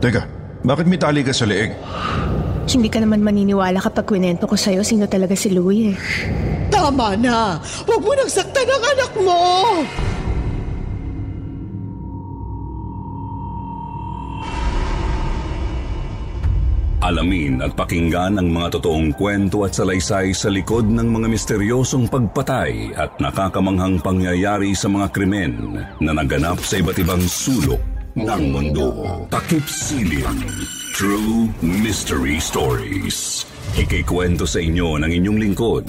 Teka, bakit may tali ka sa leeg? Hindi ka naman maniniwala kapag kwento ko sa'yo sino talaga si Louie eh. Tama na! Huwag mo nang saktan ang anak mo! Alamin at pakinggan ang mga totoong kwento at salaysay sa likod ng mga misteryosong pagpatay at nakakamanghang pangyayari sa mga krimen na naganap sa iba't ibang sulok ng mundo. Takip Silim. True Mystery Stories. Ikikwento sa inyo ng inyong lingkod,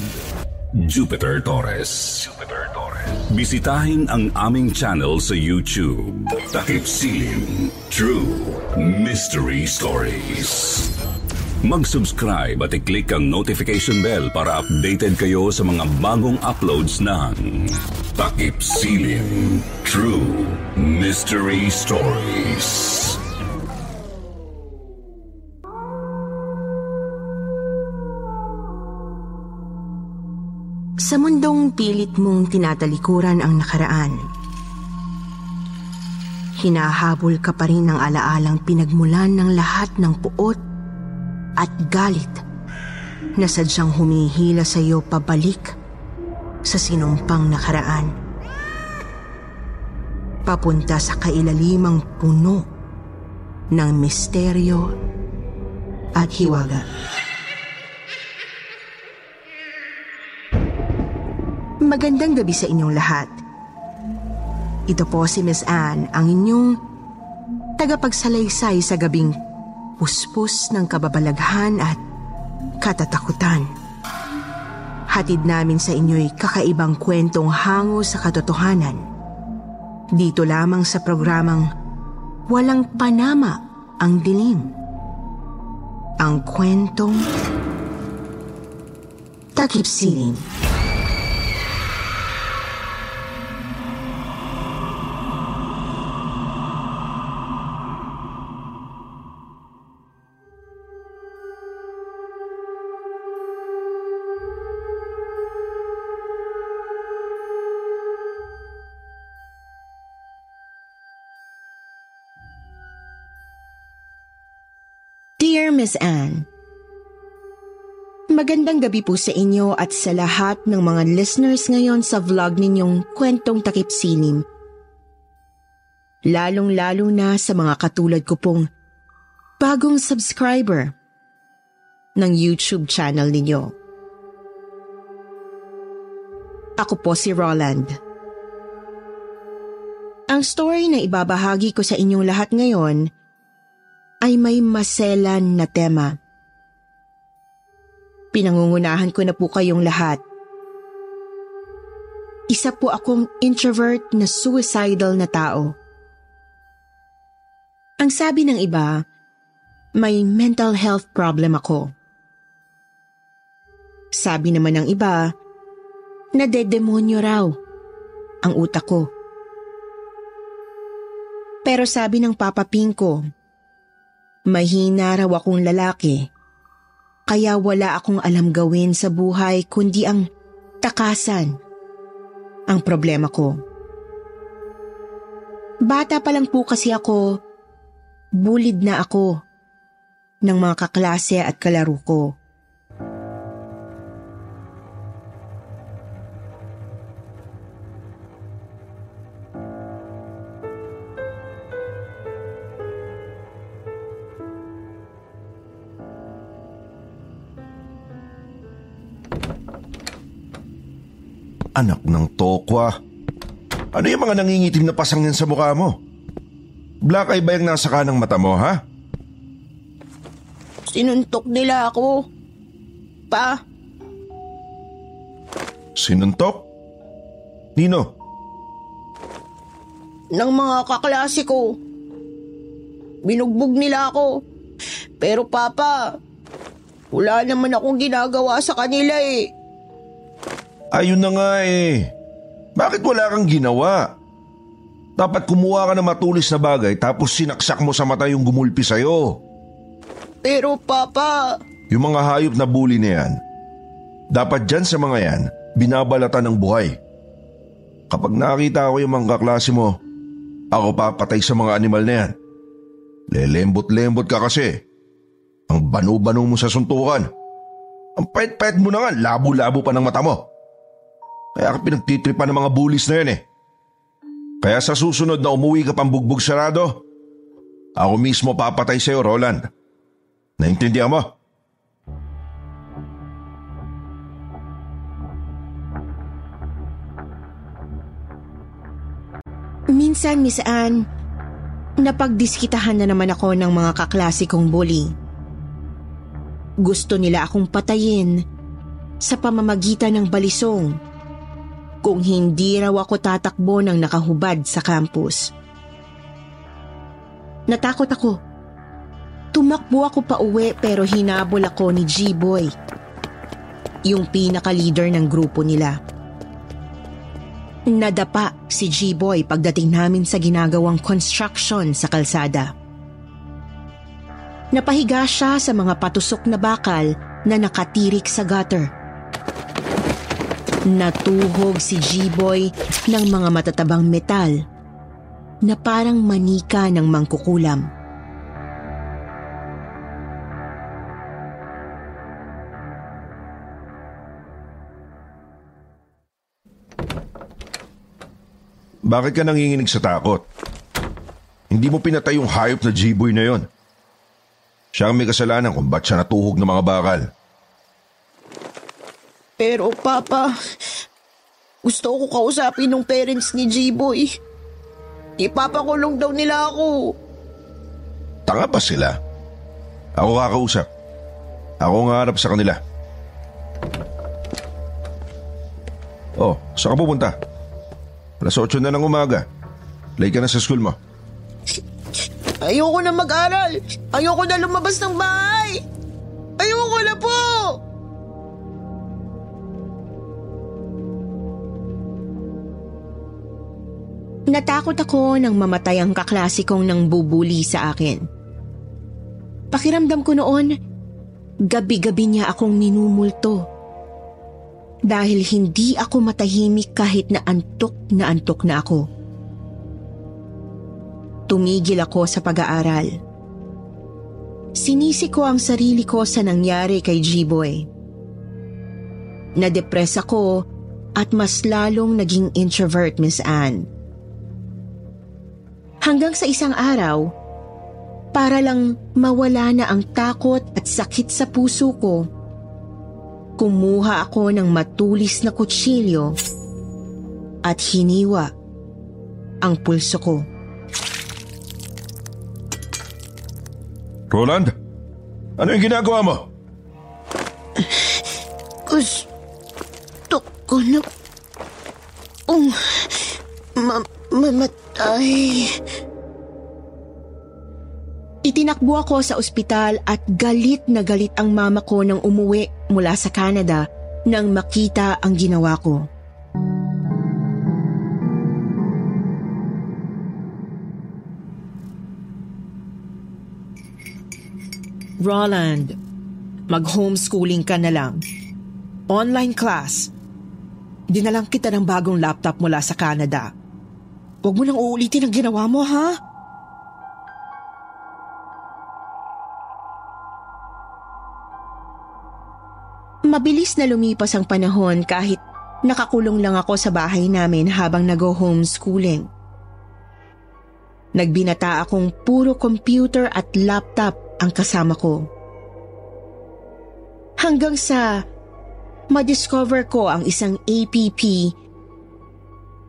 Jupiter Torres. Jupiter Torres. Bisitahin ang aming channel sa YouTube. Takip Silim. True Mystery Stories. Mag-subscribe at i-click ang notification bell para updated kayo sa mga bagong uploads ng Takip Silim True Mystery Stories. Sa mundong pilit mong tinatalikuran ang nakaraan, hinahabol ka pa rin ng alaalang pinagmulan ng lahat ng puot at galit na sadyang humihila sa iyo pabalik sa sinumpang nakaraan. Papunta sa kailalimang puno ng misteryo at hiwaga. Magandang gabi sa inyong lahat. Ito po si Miss Anne, ang inyong tagapagsalaysay sa gabing puspos ng kababalaghan at katatakutan. Hatid namin sa inyo'y kakaibang kwentong hango sa katotohanan. Dito lamang sa programang Walang Panama ang Dilim. Ang kwentong Takip Siling. Dear Miss Anne, Magandang gabi po sa inyo at sa lahat ng mga listeners ngayon sa vlog ninyong Kwentong Takip Silim. Lalong-lalo na sa mga katulad ko pong bagong subscriber ng YouTube channel ninyo. Ako po si Roland. Ang story na ibabahagi ko sa inyong lahat ngayon ay may maselan na tema. Pinangungunahan ko na po kayong lahat. Isa po akong introvert na suicidal na tao. Ang sabi ng iba, may mental health problem ako. Sabi naman ng iba, nadedemonyo raw ang utak ko. Pero sabi ng Papa Ping ko, mahina raw akong lalaki kaya wala akong alam gawin sa buhay kundi ang takasan ang problema ko. Bata pa lang po kasi ako, bulid na ako ng mga kaklase at kalaro ko. Anak ng tokwa. Ano yung mga nangingitim na pasang yan sa mukha mo? Black eye ba yung nasa kanang mata mo, ha? Sinuntok nila ako. Pa, Sinuntok? Nino? Ng mga kaklase ko. Binugbog nila ako. Pero papa, wala naman akong ginagawa sa kanila eh. Ayun na nga eh. Bakit wala kang ginawa? Dapat kumuha ka ng matulis na bagay tapos sinaksak mo sa mata yung gumulpi sa'yo. Pero papa, Yung mga hayop na bully na yan, dapat dyan sa mga yan, binabalatan ng buhay. Kapag nakita ko yung mga kaklase mo, ako papatay sa mga animal na yan. Lelembot-lembot ka kasi. Ang banu-banu mo sa suntukan. Ang pait-pait mo na nga, labo-labo pa ng mata mo. Kaya ka pinagtitripan ng mga bullies na yan eh. Kaya sa susunod na umuwi ka pang bugbog sarado, ako mismo papatay sa'yo, Roland. Naintindihan mo? Minsan, Miss Anne, napagdiskitahan na naman ako ng mga kaklase kong bully. Gusto nila akong patayin sa pamamagitan ng balisong kung hindi raw ako tatakbo ng nakahubad sa campus. Natakot ako. Tumakbo ako pa uwi pero hinabol ako ni G-Boy, yung pinaka-leader ng grupo nila. Nadapa si G-Boy pagdating namin sa ginagawang construction sa kalsada. Napahiga siya sa mga patusok na bakal na nakatirik sa gutter. Natuhog si G-Boy ng mga matatabang metal na parang manika ng mangkukulam. Bakit ka nanginginig sa takot? Hindi mo pinatay yung hayop na G-boy na yon. Siya ang may kasalanan kung ba't siya natuhog ng mga bakal. Pero papa, gusto ko kausapin ng parents ni G-Boy. Ipapakulong daw nila ako. Tanga pa sila. Ako kakausap. Ako nga harap sa kanila. Oh, saan ka pupunta? Alas 8 na ng umaga. Late ka na sa school mo. Ayoko na mag-aral. Ayoko na lumabas ng bahay. Ayoko na po. Natakot ako nang mamatay ang kaklase kong nang bubuli sa akin. Pakiramdam ko noon, gabi-gabi niya akong minumulto. Dahil hindi ako matahimik kahit na antok na antok na ako. Tumigil ako sa pag-aaral. Sinisi ko ang sarili ko sa nangyari kay G-Boy. Nadepress ako at mas lalong naging introvert, Miss Anne. Hanggang sa isang araw, para lang mawala na ang takot at sakit sa puso ko, kumuha ako ng matulis na kutsilyo at hiniwa ang pulso ko. Roland? Ano yung ginagawa mo? Gusto ko na um, ma- mamatay. Itinakbo ako sa ospital at galit na galit ang mama ko nang umuwi mula sa Canada nang makita ang ginawa ko. Roland, mag-homeschooling ka na lang. Online class. Dinalang kita ng bagong laptop mula sa Canada. Huwag mo nang uulitin ang ginawa mo, ha? Mabilis na lumipas ang panahon kahit nakakulong lang ako sa bahay namin habang nag-homeschooling. Nagbinata akong puro computer at laptop ang kasama ko. Hanggang sa madiscover ko ang isang APP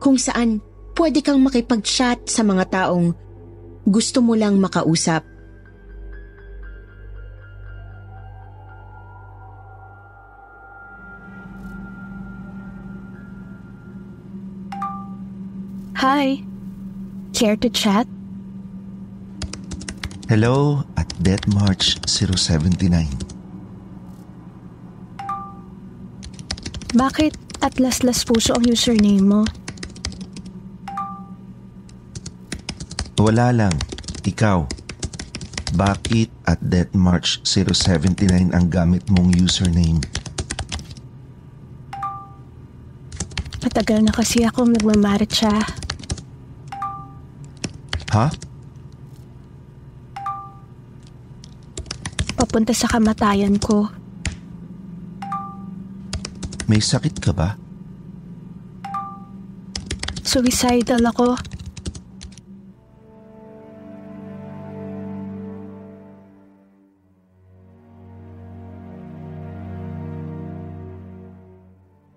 kung saan pwede kang makipag-chat sa mga taong gusto mo lang makausap. Hi. Care to chat? Hello at Death March 079. Bakit Atlas Las Puso ang username mo? Wala lang. Ikaw. Bakit at Death March 079 ang gamit mong username? Matagal na kasi akong nagmamarit siya. Ha? Papunta sa kamatayan ko. May sakit ka ba? Suicidal ako.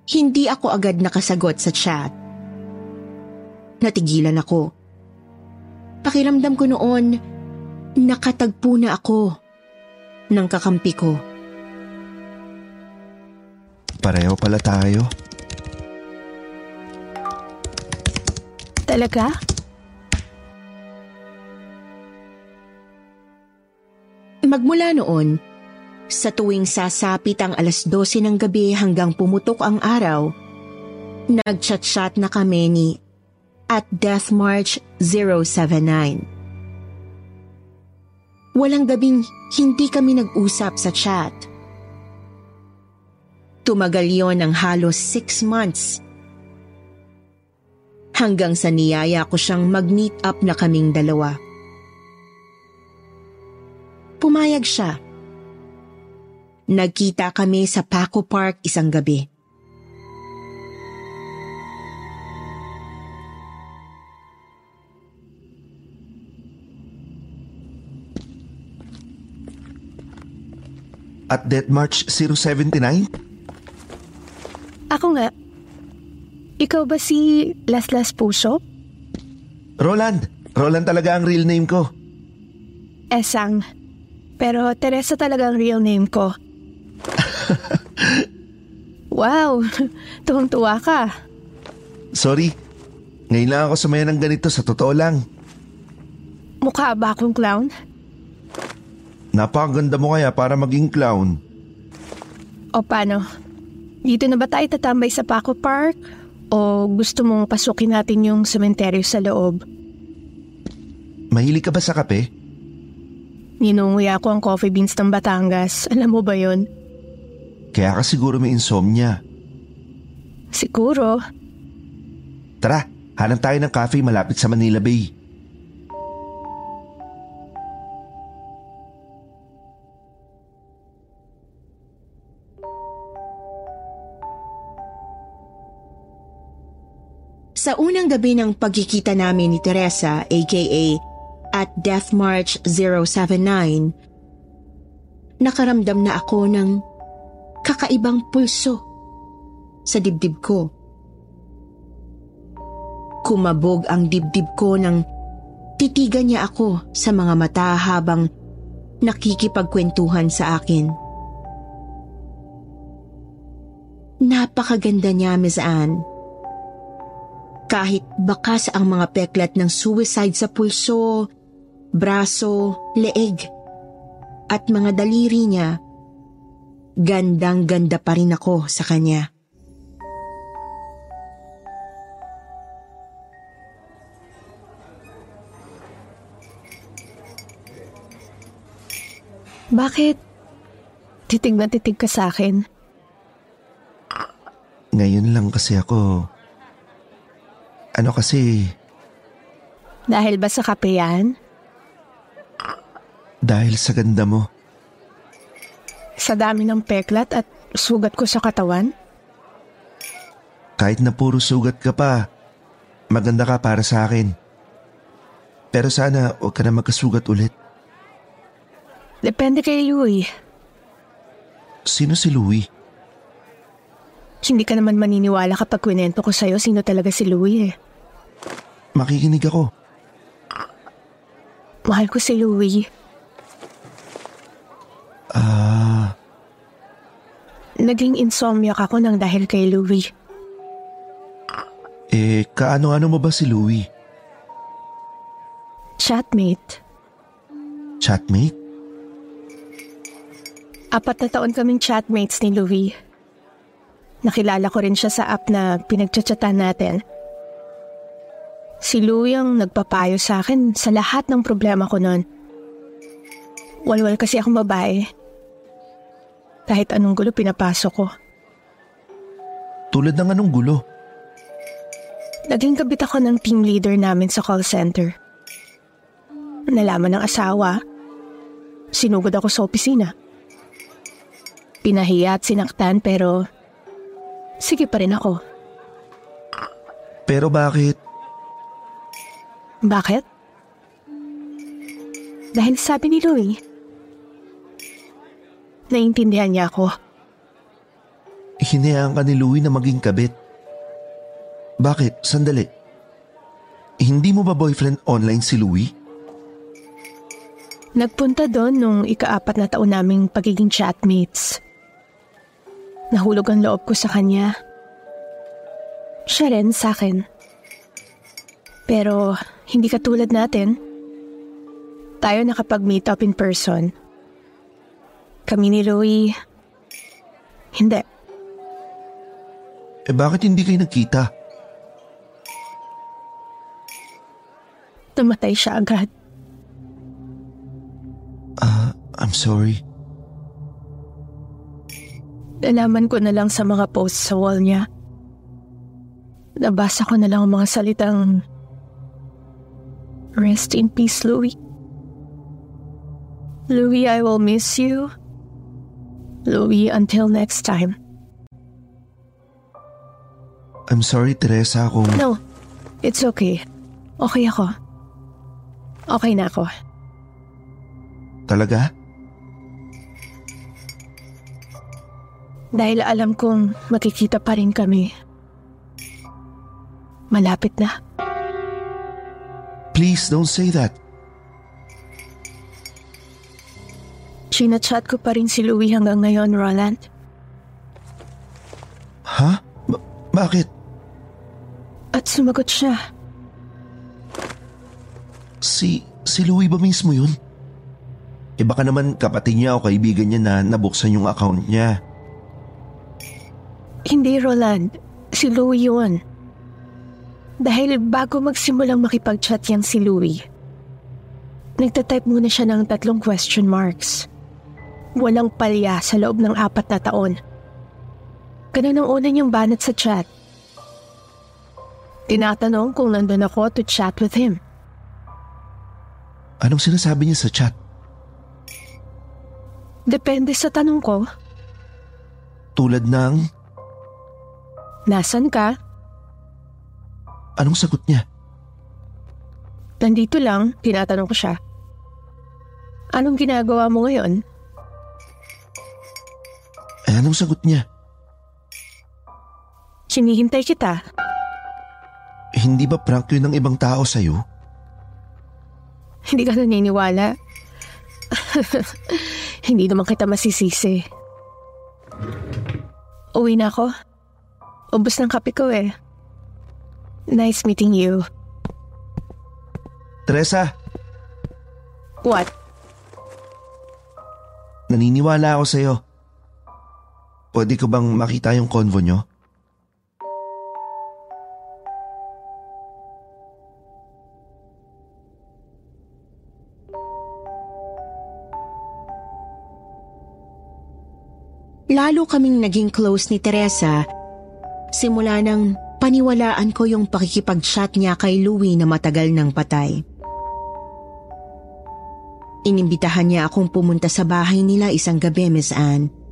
Hindi ako agad nakasagot sa chat. Natigilan ako. Pakiramdam ko noon, nakatagpo na ako ng kakampi ko. Pareho pala tayo. Talaga? Magmula noon, sa tuwing sasapit ang alas 12 ng gabi hanggang pumutok ang araw, nagchat-chat na kami ni at Death March 079. Walang gabing hindi kami nag-usap sa chat. Tumagal yon ng halos six months. Hanggang sa niyaya ko siyang mag-meet up na kaming dalawa. Pumayag siya. Nagkita kami sa Paco Park isang gabi. At Death March 079? Ako nga. Ikaw ba si Laslas Puso? Roland! Roland talaga ang real name ko. Esang. Pero Teresa talaga ang real name ko. Wow, tuwang-tuwa ka. Sorry. Ngayon lang ako sumaya ng ganito sa totoo lang. Mukha ba akong clown? Napakaganda mo kaya para maging clown. O paano? Dito na ba tayo tatambay sa Paco Park? O gusto mong pasukin natin yung sementeryo sa loob? Mahilig ka ba sa kape? Ninunguya ko ang coffee beans ng Batangas. Alam mo ba yon? Kaya ka siguro may insomnia. Siguro. Tara, hanap tayo ng cafe malapit sa Manila Bay. Sa unang gabi ng pagkikita namin ni Teresa aka at Death March 079, nakaramdam na ako ng kakaibang pulso sa dibdib ko. Kumabog ang dibdib ko nang titigan niya ako sa mga mata habang nakikipagkwentuhan sa akin. Napakaganda niya, Miss Anne. Kahit bakas ang mga peklat ng suicide sa pulso, braso, leeg, at mga daliri niya, gandang-ganda pa rin ako sa kanya. Bakit? Titig na titig ka sa akin. Ngayon lang kasi ako... Ano kasi... Dahil ba sa kape yan? Dahil sa ganda mo. Sa dami ng peklat at sugat ko sa katawan? Kahit na puro sugat ka pa, maganda ka para sa akin. Pero sana huwag ka na magkasugat ulit. Depende kay Louie. Sino si Louie? Hindi ka naman maniniwala kapag kwento ko sa'yo sino talaga si Louie eh. Makikinig ako. Mahal ko si Louie. Ah, Naging insomniac ako nang dahil kay Louie. Eh, kaano-ano mo ba si Louie? Chatmate. Chatmate? Apat na taon kaming chatmates ni Louie. Nakilala ko rin siya sa app na pinagchatsatan natin. Si Louie ang nagpapayo sa akin sa lahat ng problema ko noon. Walwal kasi akong babae. Kahit anong gulo pinapasok ko. Tulad ng anong gulo? Naging kabit ako ng team leader namin sa call center. Nalaman ng asawa, sinugod ako sa opisina. Pinahiya at sinaktan pero sige pa rin ako. Pero bakit? Bakit? Dahil sabi ni Louie, naiintindihan niya ako. Hinayaan ka ni Louie na maging kabit. Bakit? Sandali. Hindi mo ba boyfriend online si Louie? Nagpunta doon nung ikaapat na taon naming pagiging chatmates. Nahulog ang loob ko sa kanya. Siya rin sa akin. Pero hindi katulad natin. Tayo nakapag-meet up in person. Kami ni Louie, hindi. Eh bakit hindi kayo nagkita? Namatay siya agad. Ah, I'm sorry. Nalaman ko na lang sa mga posts sa wall niya. Nabasa ko na lang ang mga salitang Rest in peace, Louie. Louie, I will miss you. Louie, until next time. I'm sorry, Teresa, kung... No, it's okay. Okay ako. Okay na ako. Talaga? Dahil alam kong makikita pa rin kami. Malapit na. Please don't say that. Chinachat ko pa rin si Louie hanggang ngayon, Roland. Ha? Ba- bakit? At sumagot siya. Si... si Louie ba mismo yun? Eh baka naman kapatid niya o kaibigan niya na nabuksan yung account niya. Hindi, Roland. Si Louie yun. Dahil bago magsimulang makipag-chat yan si Louie, nagtatype muna siya ng tatlong question marks. Walang palya sa loob ng apat na taon. Ganun ang una niyang banat sa chat. Tinatanong kung nandun ako to chat with him. Anong sinasabi niya sa chat? Depende sa tanong ko, Tulad ng... nasan ka? Anong sagot niya? Nandito lang, tinatanong ko siya. Anong ginagawa mo ngayon? Anong sagot niya? Sinihintay kita. Hindi ba prank yun ng ibang tao sa'yo? Hindi ka naniniwala. Hindi naman kita masisisi. Uwi na ako. Ubus ng kape ko eh. Nice meeting you. Teresa, What? naniniwala ako sa'yo. Pwede ko bang makita yung convo nyo? Lalo kaming naging close ni Teresa simula nang paniwalaan ko yung pakikipag-chat niya kay Louie na matagal nang patay. Inimbitahan niya akong pumunta sa bahay nila isang gabi, Miss Anne.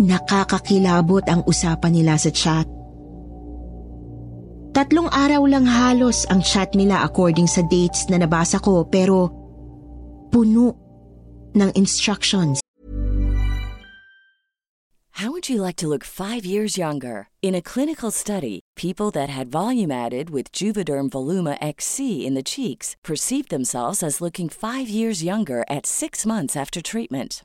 Nakakakilabot ang usapan nila sa chat. Tatlong araw lang halos ang chat nila according sa dates na nabasa ko pero puno ng instructions. How would you like to look five years younger? In a clinical study, people that had volume added with Juvederm Voluma XC in the cheeks perceived themselves as looking five years younger at six months after treatment.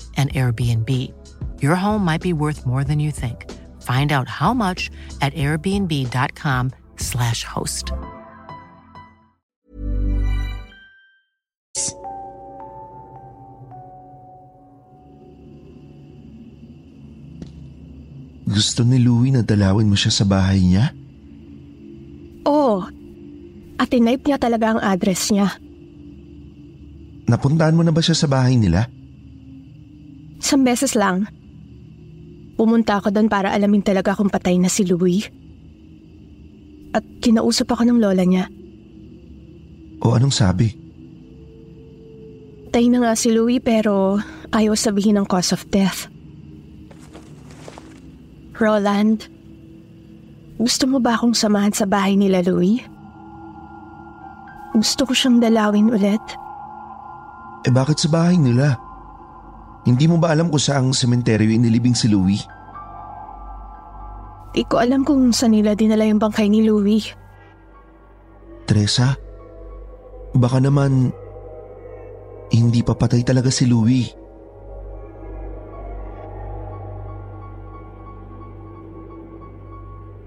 an Airbnb. Your home might be worth more than you think. Find out how much at airbnb.com/slash host. Gusto ni Louie na dalawin mo siya sa bahay niya? Oo. At tinipe niya talaga ang address niya. Napuntahan mo na ba siya sa bahay nila? Isang beses lang. Pumunta ako doon para alamin talaga kung patay na si Louie. At kinausap ako ng lola niya. O anong sabi? Patay na nga si Louie pero ayaw sabihin ang cause of death. Roland, gusto mo ba akong samahan sa bahay nila Louie? Gusto ko siyang dalawin ulit. Eh bakit sa bahay nila? Hindi mo ba alam kung saang sementeryo inilibing si Louie? Di ko alam kung saan nila dinala yung bangkay ni Louie. Teresa, baka naman hindi pa patay talaga si Louie.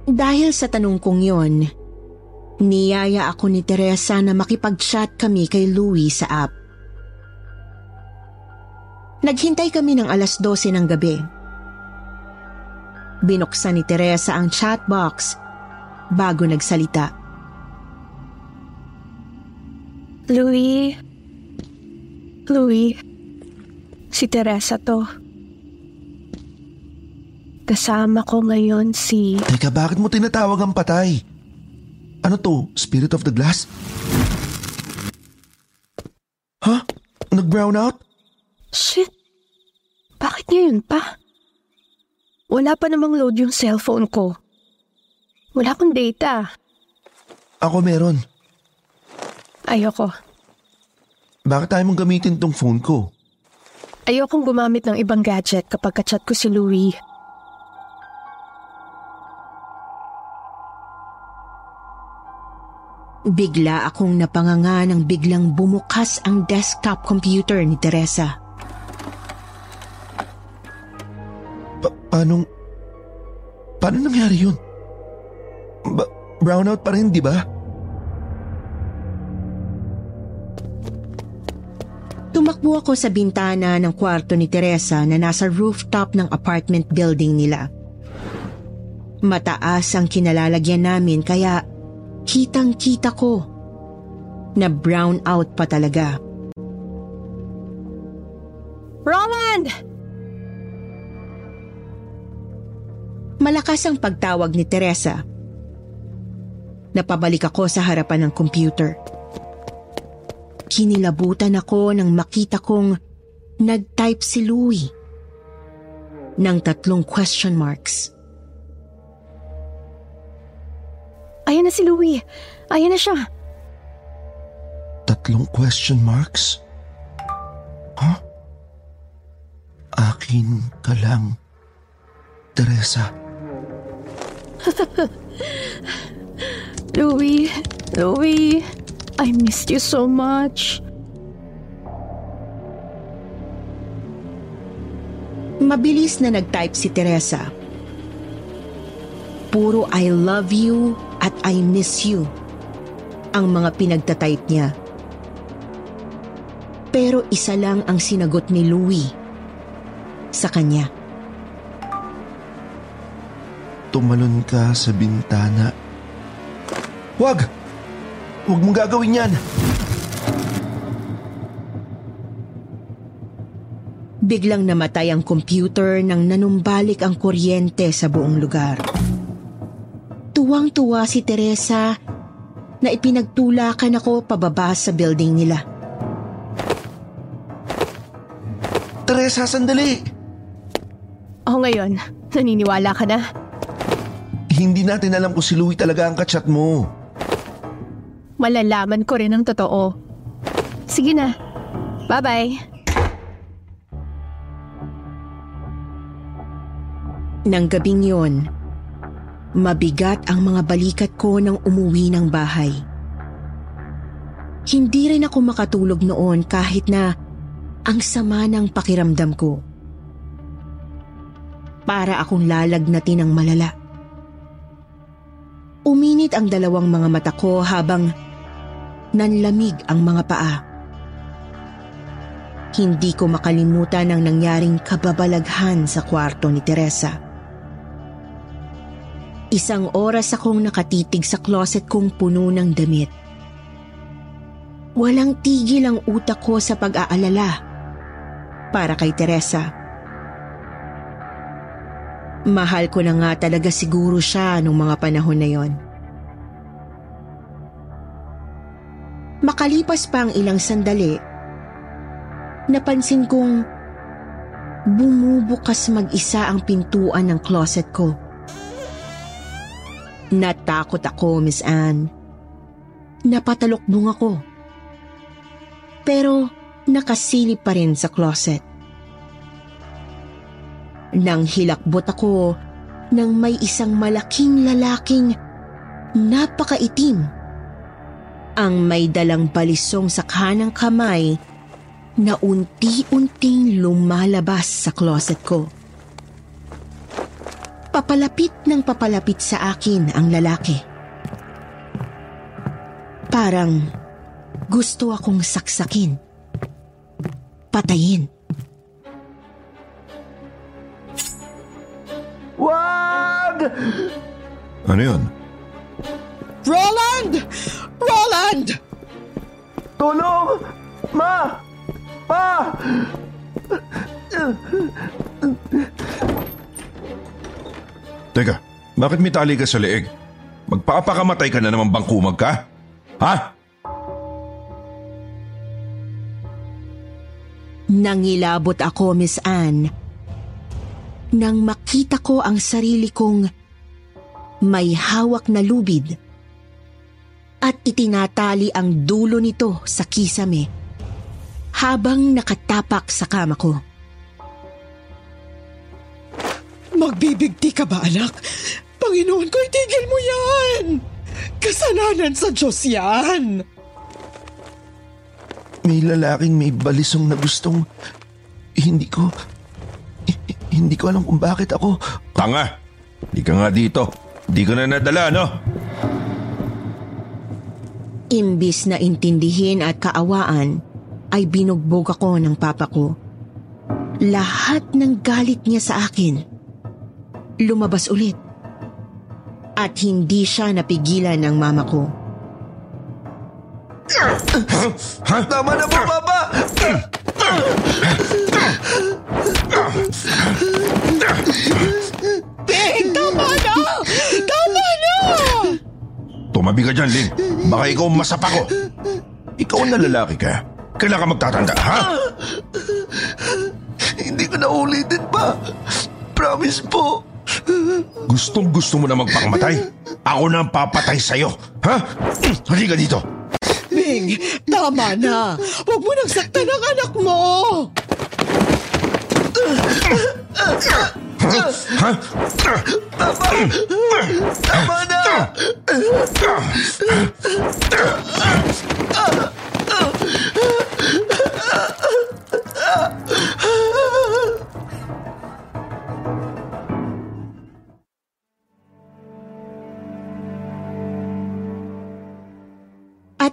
Dahil sa tanong kong yon, niyaya ako ni Teresa na makipag-chat kami kay Louie sa app. Naghintay kami ng alas 12 ng gabi. Binuksan ni Teresa ang chat box bago nagsalita. Louie. Louie. Si Teresa to. Kasama ko ngayon si... Teka, bakit mo tinatawag ang patay? Ano to? Spirit of the Glass? Ha? Nag-brown out? Shit! Bakit ngayon pa? Wala pa namang load yung cellphone ko. Wala akong data. Ako meron. Ayoko. Bakit tayo mong gamitin tong phone ko? Ayokong gumamit ng ibang gadget kapag kachat ko si Louie. Bigla akong napanganga nang biglang bumukas ang desktop computer ni Teresa. Paano... Paano nangyari yun? Ba- brownout pa rin, di ba? Tumakbo ako sa bintana ng kwarto ni Teresa na nasa rooftop ng apartment building nila. Mataas ang kinalalagyan namin kaya kitang kita ko na brown out pa talaga. Roland! Malakas ang pagtawag ni Teresa. Napabalik ako sa harapan ng computer. Kinilabutan ako nang makita kong nag-type si Louie ng tatlong question marks. Ayan na si Louie. Ayan na siya. Tatlong question marks? Huh? Akin ka lang, Teresa. Louie, Louie, I missed you so much. Mabilis na nag-type si Teresa. Puro I love you at I miss you ang mga pinagtatype niya. Pero isa lang ang sinagot ni Louie sa kanya. Tumalon ka sa bintana. Wag! Huwag mong gagawin yan! Biglang namatay ang computer nang nanumbalik ang kuryente sa buong lugar. Tuwang-tuwa si Teresa na ipinagtulakan ako pababa sa building nila. Teresa, sandali! O ngayon, naniniwala ka na? Hindi natin alam kung si Louie talaga ang kachat mo. Malalaman ko rin ang totoo. Sige na. Bye-bye. Nang gabing yon, mabigat ang mga balikat ko nang umuwi ng bahay. Hindi rin ako makatulog noon kahit na ang sama ng pakiramdam ko. Para akong lalagnatin ng malala. Uminit ang dalawang mga mata ko habang nanlamig ang mga paa. Hindi ko makalimutan ang nangyaring kababalaghan sa kwarto ni Teresa. Isang oras akong nakatitig sa closet kong puno ng damit. Walang tigil ang utak ko sa pag-aalala para kay Teresa. Mahal ko na nga talaga siguro siya nung mga panahon na yon. Makalipas pa ang ilang sandali, napansin kong bumubukas mag-isa ang pintuan ng closet ko. Natakot ako, Miss Anne. Napatalokbong ako. Pero nakasilip pa rin sa closet. Nang hilakbot ako nang may isang malaking lalaking napakaitim ang may dalang balisong sa kanang kamay na unti-unting lumalabas sa closet ko. Papalapit ng papalapit sa akin ang lalaki. Parang gusto akong saksakin. Patayin. Wag! Ano yun? Roland! Roland! Tulong! Ma! Pa! Teka, bakit may tali ka sa leeg? Magpapakamatay ka na naman bang kumag ka? Ha? Nangilabot ako, Miss Anne. Nang makita ko ang sarili kong may hawak na lubid at itinatali ang dulo nito sa kisame habang nakatapak sa kama ko. Magbibigti ka ba, anak? Panginoon ko, itigil mo yan! Kasalanan sa Diyos yan! May lalaking may balisong na gustong... Hindi ko... Hindi ko alam kung bakit ako... Tanga! Hindi ka nga dito. Hindi ko na nadala, no? Imbis na intindihin at kaawaan, ay binugbog ako ng papa ko. Lahat ng galit niya sa akin, lumabas ulit. At hindi siya napigilan ng mama ko. Ha? Tama na po, Papa! Bing, tama na! Tama na! Tumabi ka dyan, Ling. Baka ikaw masapa ko. Ikaw na lalaki ka. Kailan ka magtatanda, ha? Hindi ko na ulitin pa. Promise po. Gustong gusto mo na magpakamatay? Ako na ang papatay sa'yo. Ha? Halika dito. Bing, tama na! Huwag mo nang saktan ang anak mo! Tama na!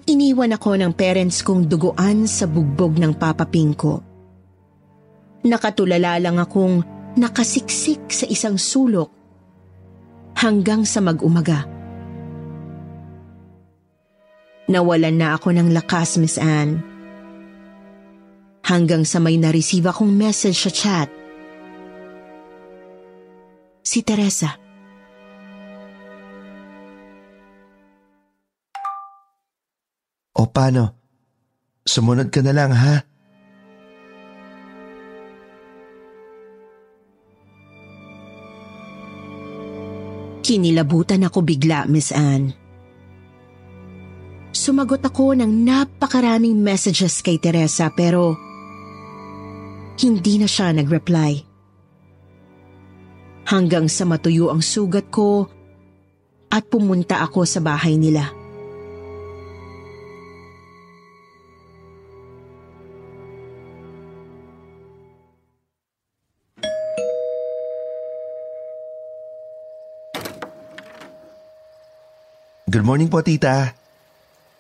At iniwan ako ng parents kong duguan sa bugbog ng papaping ko. Nakatulala lang akong nakasiksik sa isang sulok hanggang sa mag-umaga. Nawalan na ako ng lakas, Miss Anne. Hanggang sa may nareceive akong message sa chat. Si Teresa. O paano? Sumunod ka na lang ha? Kinilabutan ako bigla, Miss Anne. Sumagot ako ng napakaraming messages kay Teresa pero hindi na siya nag-reply. Hanggang sa matuyo ang sugat ko at pumunta ako sa bahay nila. Good morning po, tita.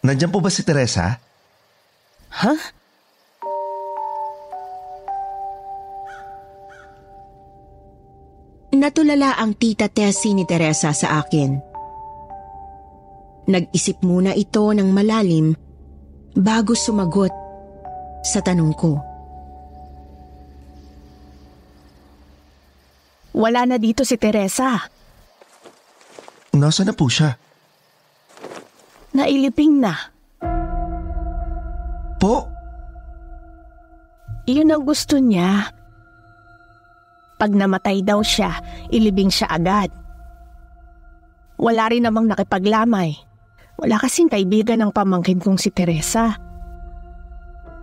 Nandyan po ba si Teresa? Ha? Natulala ang tita Tessie ni Teresa sa akin. Nag-isip muna ito ng malalim bago sumagot sa tanong ko. Wala na dito si Teresa. Nasaan na po siya? Nailiping na. Po? Iyon ang gusto niya. Pag namatay daw siya, ilibing siya agad. Wala rin namang nakipaglamay. Wala kasing kaibigan ng pamangkin kong si Teresa.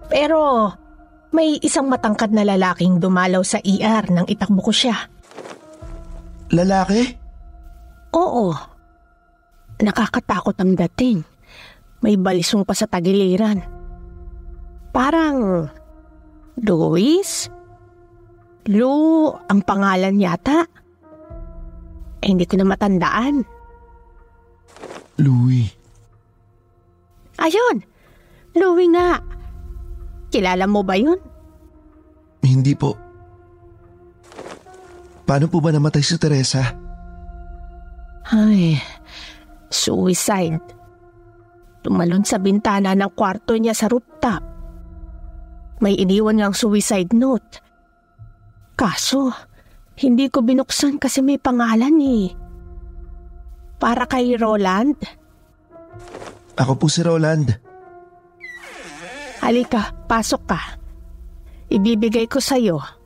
Pero may isang matangkad na lalaking dumalaw sa ER nang itakbo ko siya. Lalaki? Oo. Nakakatakot ang dating. May balisong pa sa tagiliran. Parang... Luis? Lu ang pangalan yata? Eh, hindi ko na matandaan. Louie. Ayun! Louie nga. Kilala mo ba yun? Hindi po. Paano po ba namatay si Teresa? Ay, suicide. Tumalon sa bintana ng kwarto niya sa rooftop. May iniwan niyang suicide note. Kaso, hindi ko binuksan kasi may pangalan eh. Para kay Roland. Ako po si Roland. Halika, pasok ka. Ibibigay ko sa'yo.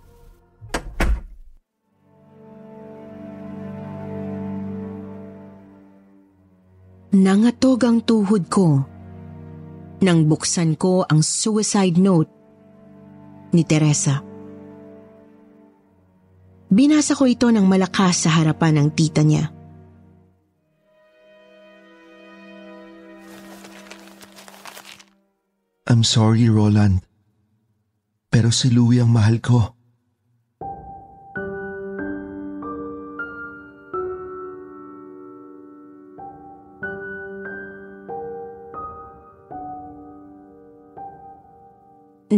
Nangatog ang tuhod ko nang buksan ko ang suicide note ni Teresa. Binasa ko ito ng malakas sa harapan ng tita niya. I'm sorry, Roland. Pero si Louie ang mahal ko.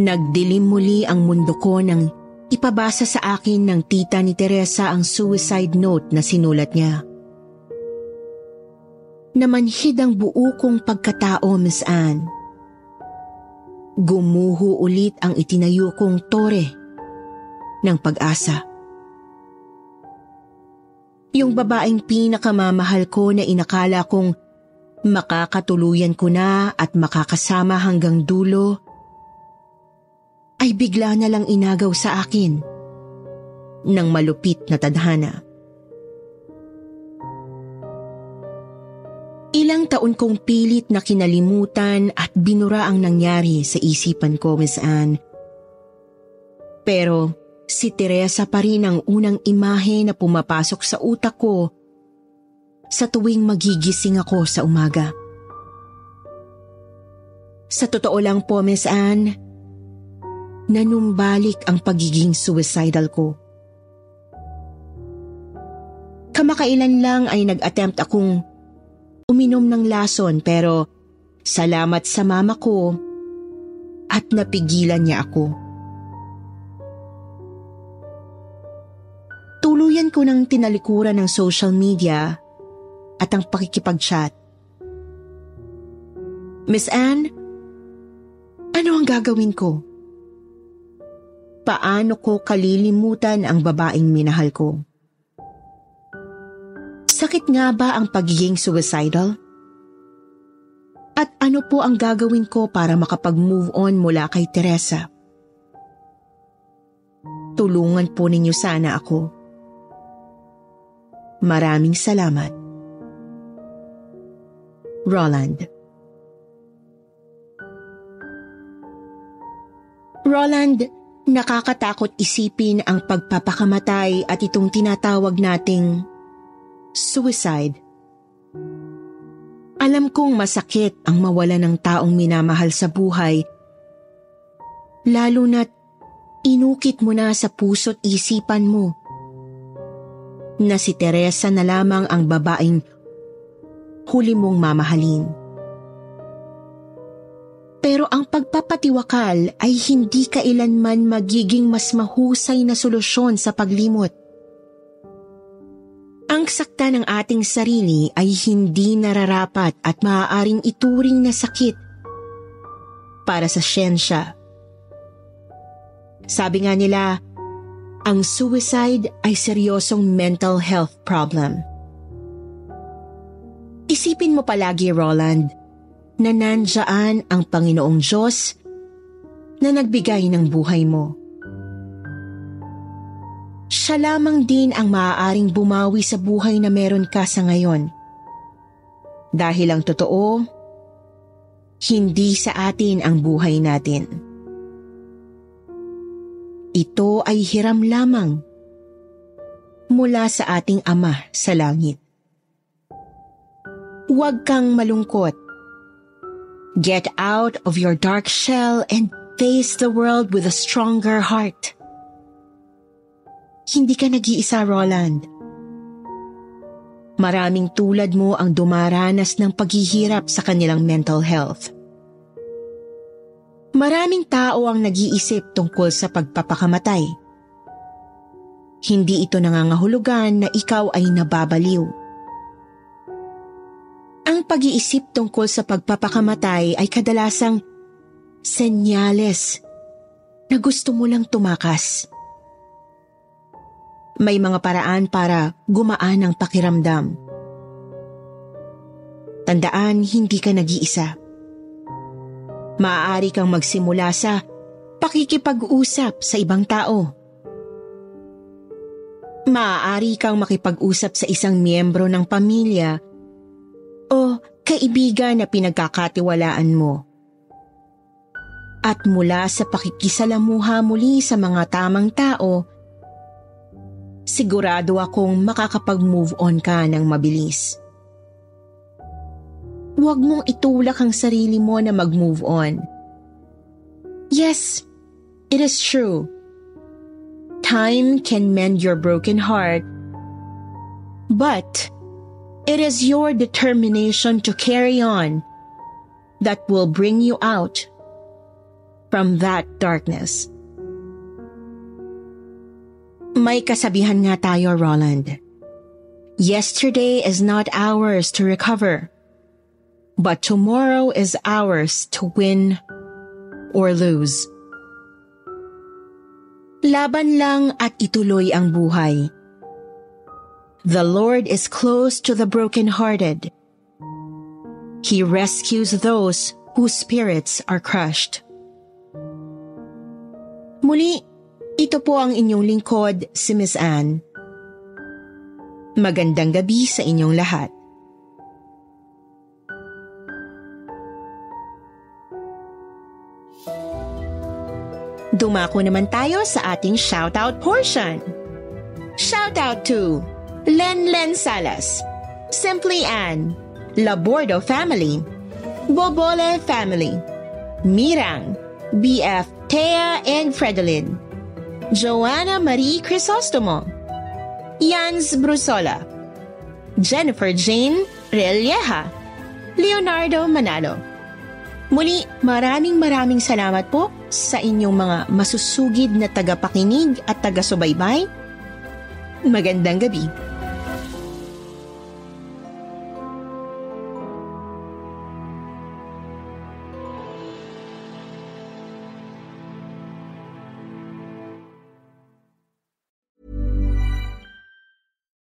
Nagdilim muli ang mundo ko nang ipabasa sa akin ng tita ni Teresa ang suicide note na sinulat niya. Namanhid ang buo kong pagkatao, Miss Anne. Gumuho ulit ang itinayo kong tore ng pag-asa. Yung babaeng pinakamamahal ko na inakala kong makakatuluyan ko na at makakasama hanggang dulo, ay bigla na lang inagaw sa akin ng malupit na tadhana. Ilang taon kong pilit na kinalimutan at binura ang nangyari sa isipan ko, Miss Anne. Pero si Teresa pa rin ang unang imahe na pumapasok sa utak ko sa tuwing magigising ako sa umaga. Sa totoo lang po, Miss Anne, nanumbalik ang pagiging suicidal ko. Kamakailan lang ay nag-attempt akong uminom ng lason pero salamat sa mama ko at napigilan niya ako. Tuluyan ko ng tinalikuran ng social media at ang pakikipag-chat. Miss Anne, ano ang gagawin ko? Paano ko kalilimutan ang babaeng minahal ko? Sakit nga ba ang pagiging suicidal? At ano po ang gagawin ko para makapag-move on mula kay Teresa? Tulungan po ninyo sana ako. Maraming salamat. Roland Roland, nakakatakot isipin ang pagpapakamatay at itong tinatawag nating suicide. Alam kong masakit ang mawala ng taong minamahal sa buhay, lalo na't inukit mo na sa puso't isipan mo na si Teresa na lamang ang babaeng huli mong mamahalin. Pero ang pagpapatiwakal ay hindi kailanman magiging mas mahusay na solusyon sa paglimot. Ang sakta ng ating sarili ay hindi nararapat at maaaring ituring na sakit para sa siyensya. Sabi nga nila, ang suicide ay seryosong mental health problem. Isipin mo palagi, Roland, na nandyan ang Panginoong Diyos na nagbigay ng buhay mo. Siya lamang din ang maaaring bumawi sa buhay na meron ka sa ngayon. Dahil ang totoo, hindi sa atin ang buhay natin. Ito ay hiram lamang mula sa ating Ama sa langit. Huwag kang malungkot. Get out of your dark shell and face the world with a stronger heart. Hindi ka nag-iisa, Roland. Maraming tulad mo ang dumaranas ng paghihirap sa kanilang mental health. Maraming tao ang nag-iisip tungkol sa pagpapakamatay. Hindi ito nangangahulugan na ikaw ay nababaliw. Ang pag-iisip tungkol sa pagpapakamatay ay kadalasang senyales na gusto mo lang tumakas. May mga paraan para gumaan ang pakiramdam. Tandaan, hindi ka nag-iisa. Maaari kang magsimula sa pakikipag-usap sa ibang tao. Maaari kang makipag-usap sa isang miyembro ng pamilya o kaibigan na pinagkakatiwalaan mo. At mula sa pakikisalamuha muli sa mga tamang tao, sigurado akong makakapag-move on ka ng mabilis. Huwag mong itulak ang sarili mo na mag-move on. Yes, it is true. Time can mend your broken heart, but it is your determination to carry on that will bring you out from that darkness. May kasabihan nga tayo, Roland. Yesterday is not ours to recover but tomorrow is ours to win or lose. Laban lang at ituloy ang buhay. The Lord is close to the brokenhearted. He rescues those whose spirits are crushed. Muli, ito po ang inyong lingkod, si Miss Anne. Magandang gabi sa inyong lahat. Dumako naman tayo sa ating shoutout portion. Shoutout to Len Len Salas, Simply Ann, Labordo Family, Bobole Family, Mirang, BF Thea and Fredolin, Joanna Marie Crisostomo, Jans Brusola, Jennifer Jane Relieja, Leonardo Manalo. Muli, maraming maraming salamat po sa inyong mga masusugid na tagapakinig at taga-subaybay. Magandang gabi.